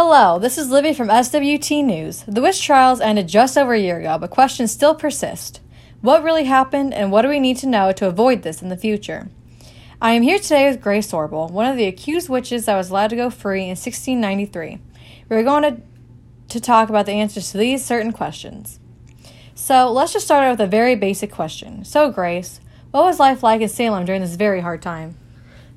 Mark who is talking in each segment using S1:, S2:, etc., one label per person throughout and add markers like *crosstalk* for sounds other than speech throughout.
S1: Hello, this is Livy from SWT News. The witch trials ended just over a year ago, but questions still persist. What really happened, and what do we need to know to avoid this in the future? I am here today with Grace Sorbo, one of the accused witches that was allowed to go free in 1693. We're going to, to talk about the answers to these certain questions. So let's just start out with a very basic question. So, Grace, what was life like in Salem during this very hard time?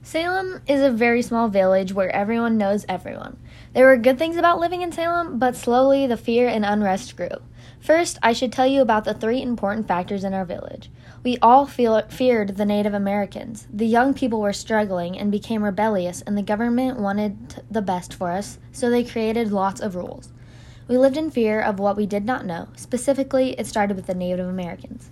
S2: Salem is a very small village where everyone knows everyone. There were good things about living in Salem, but slowly the fear and unrest grew. First, I should tell you about the three important factors in our village. We all feel, feared the Native Americans. The young people were struggling and became rebellious, and the government wanted the best for us, so they created lots of rules. We lived in fear of what we did not know. Specifically, it started with the Native Americans.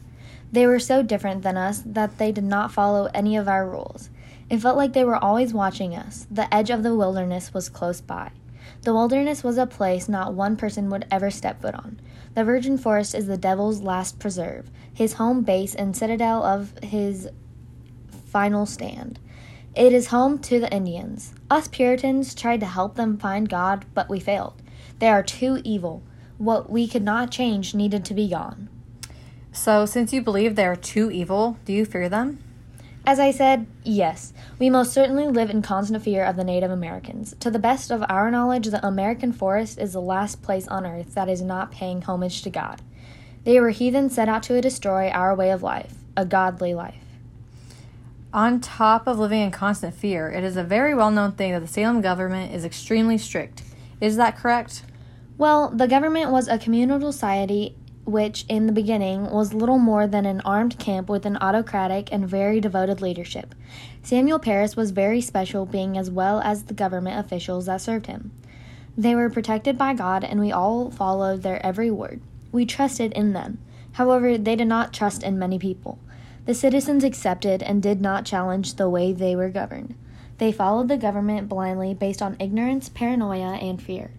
S2: They were so different than us that they did not follow any of our rules. It felt like they were always watching us. The edge of the wilderness was close by. The wilderness was a place not one person would ever step foot on. The virgin forest is the devil's last preserve, his home base and citadel of his final stand. It is home to the Indians. Us Puritans tried to help them find God, but we failed. They are too evil. What we could not change needed to be gone.
S1: So, since you believe they are too evil, do you fear them?
S2: As I said, yes, we most certainly live in constant fear of the Native Americans. To the best of our knowledge, the American forest is the last place on earth that is not paying homage to God. They were heathens set out to destroy our way of life, a godly life.
S1: On top of living in constant fear, it is a very well known thing that the Salem government is extremely strict. Is that correct?
S2: Well, the government was a communal society which in the beginning was little more than an armed camp with an autocratic and very devoted leadership. Samuel Parris was very special, being as well as the government officials that served him. They were protected by God, and we all followed their every word. We trusted in them. However, they did not trust in many people. The citizens accepted and did not challenge the way they were governed. They followed the government blindly based on ignorance, paranoia, and fear.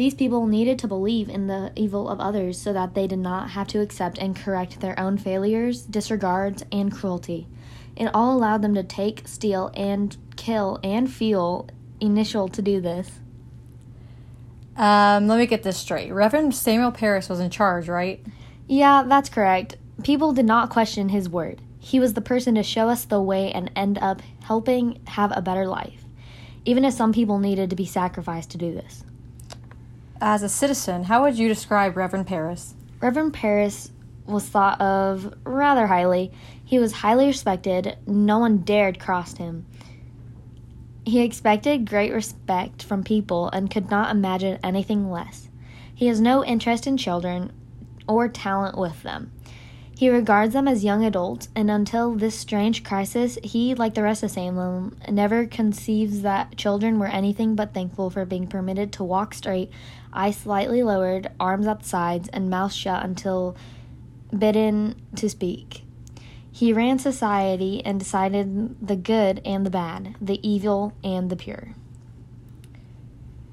S2: These people needed to believe in the evil of others so that they did not have to accept and correct their own failures, disregards, and cruelty. It all allowed them to take, steal, and kill and feel initial to do this.
S1: Um, let me get this straight. Reverend Samuel Parris was in charge, right?
S2: Yeah, that's correct. People did not question his word. He was the person to show us the way and end up helping have a better life, even if some people needed to be sacrificed to do this.
S1: As a citizen, how would you describe Reverend Parris?
S2: Reverend Parris was thought of rather highly. He was highly respected. No one dared cross him. He expected great respect from people and could not imagine anything less. He has no interest in children or talent with them. He regards them as young adults, and until this strange crisis, he, like the rest of Salem, never conceives that children were anything but thankful for being permitted to walk straight, eyes slightly lowered, arms at the sides, and mouth shut until bidden to speak. He ran society and decided the good and the bad, the evil and the pure.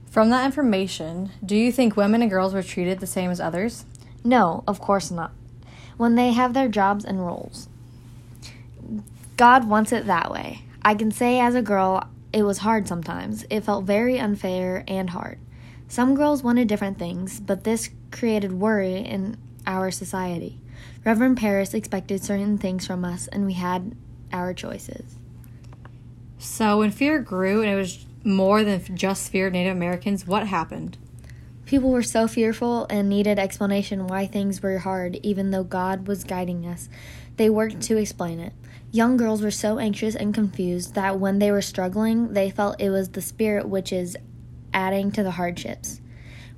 S1: From that information, do you think women and girls were treated the same as others?
S2: No, of course not when they have their jobs and roles. God wants it that way. I can say as a girl, it was hard sometimes. It felt very unfair and hard. Some girls wanted different things, but this created worry in our society. Reverend Parris expected certain things from us, and we had our choices.
S1: So, when fear grew and it was more than just fear of Native Americans, what happened?
S2: People were so fearful and needed explanation why things were hard, even though God was guiding us. They worked to explain it. Young girls were so anxious and confused that when they were struggling, they felt it was the spirit which is adding to the hardships.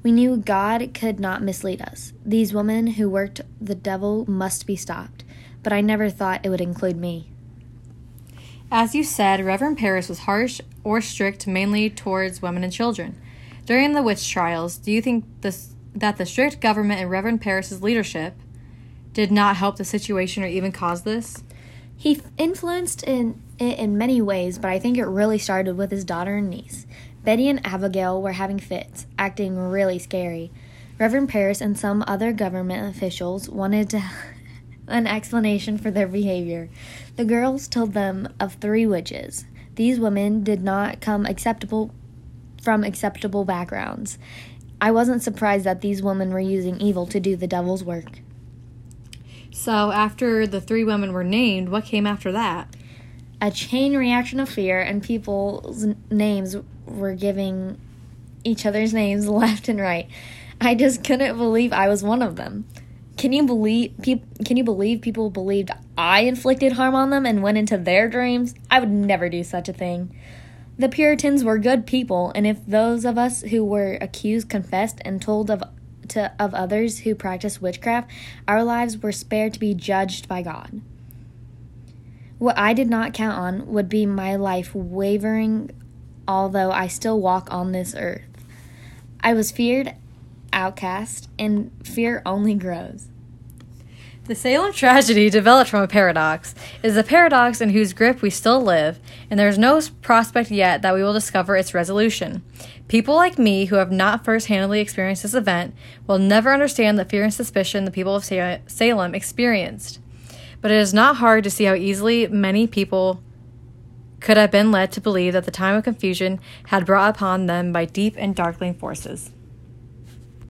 S2: We knew God could not mislead us. These women who worked the devil must be stopped, but I never thought it would include me.
S1: As you said, Reverend Parris was harsh or strict mainly towards women and children. During the witch trials, do you think this, that the strict government and Reverend Parris's leadership did not help the situation or even cause this?
S2: He influenced in it in many ways, but I think it really started with his daughter and niece. Betty and Abigail were having fits, acting really scary. Reverend Parris and some other government officials wanted to *laughs* an explanation for their behavior. The girls told them of three witches. These women did not come acceptable from acceptable backgrounds. I wasn't surprised that these women were using evil to do the devil's work.
S1: So, after the three women were named, what came after that?
S2: A chain reaction of fear, and people's names were giving each other's names *laughs* left and right. I just couldn't believe I was one of them. Can you believe peop, can you believe people believed I inflicted harm on them and went into their dreams? I would never do such a thing. The Puritans were good people, and if those of us who were accused confessed and told of to of others who practiced witchcraft, our lives were spared to be judged by God. What I did not count on would be my life wavering, although I still walk on this earth. I was feared, outcast, and fear only grows.
S1: The Salem tragedy developed from a paradox. It is a paradox in whose grip we still live, and there is no prospect yet that we will discover its resolution. People like me, who have not first handedly experienced this event, will never understand the fear and suspicion the people of Salem experienced. But it is not hard to see how easily many people could have been led to believe that the time of confusion had brought upon them by deep and darkling forces.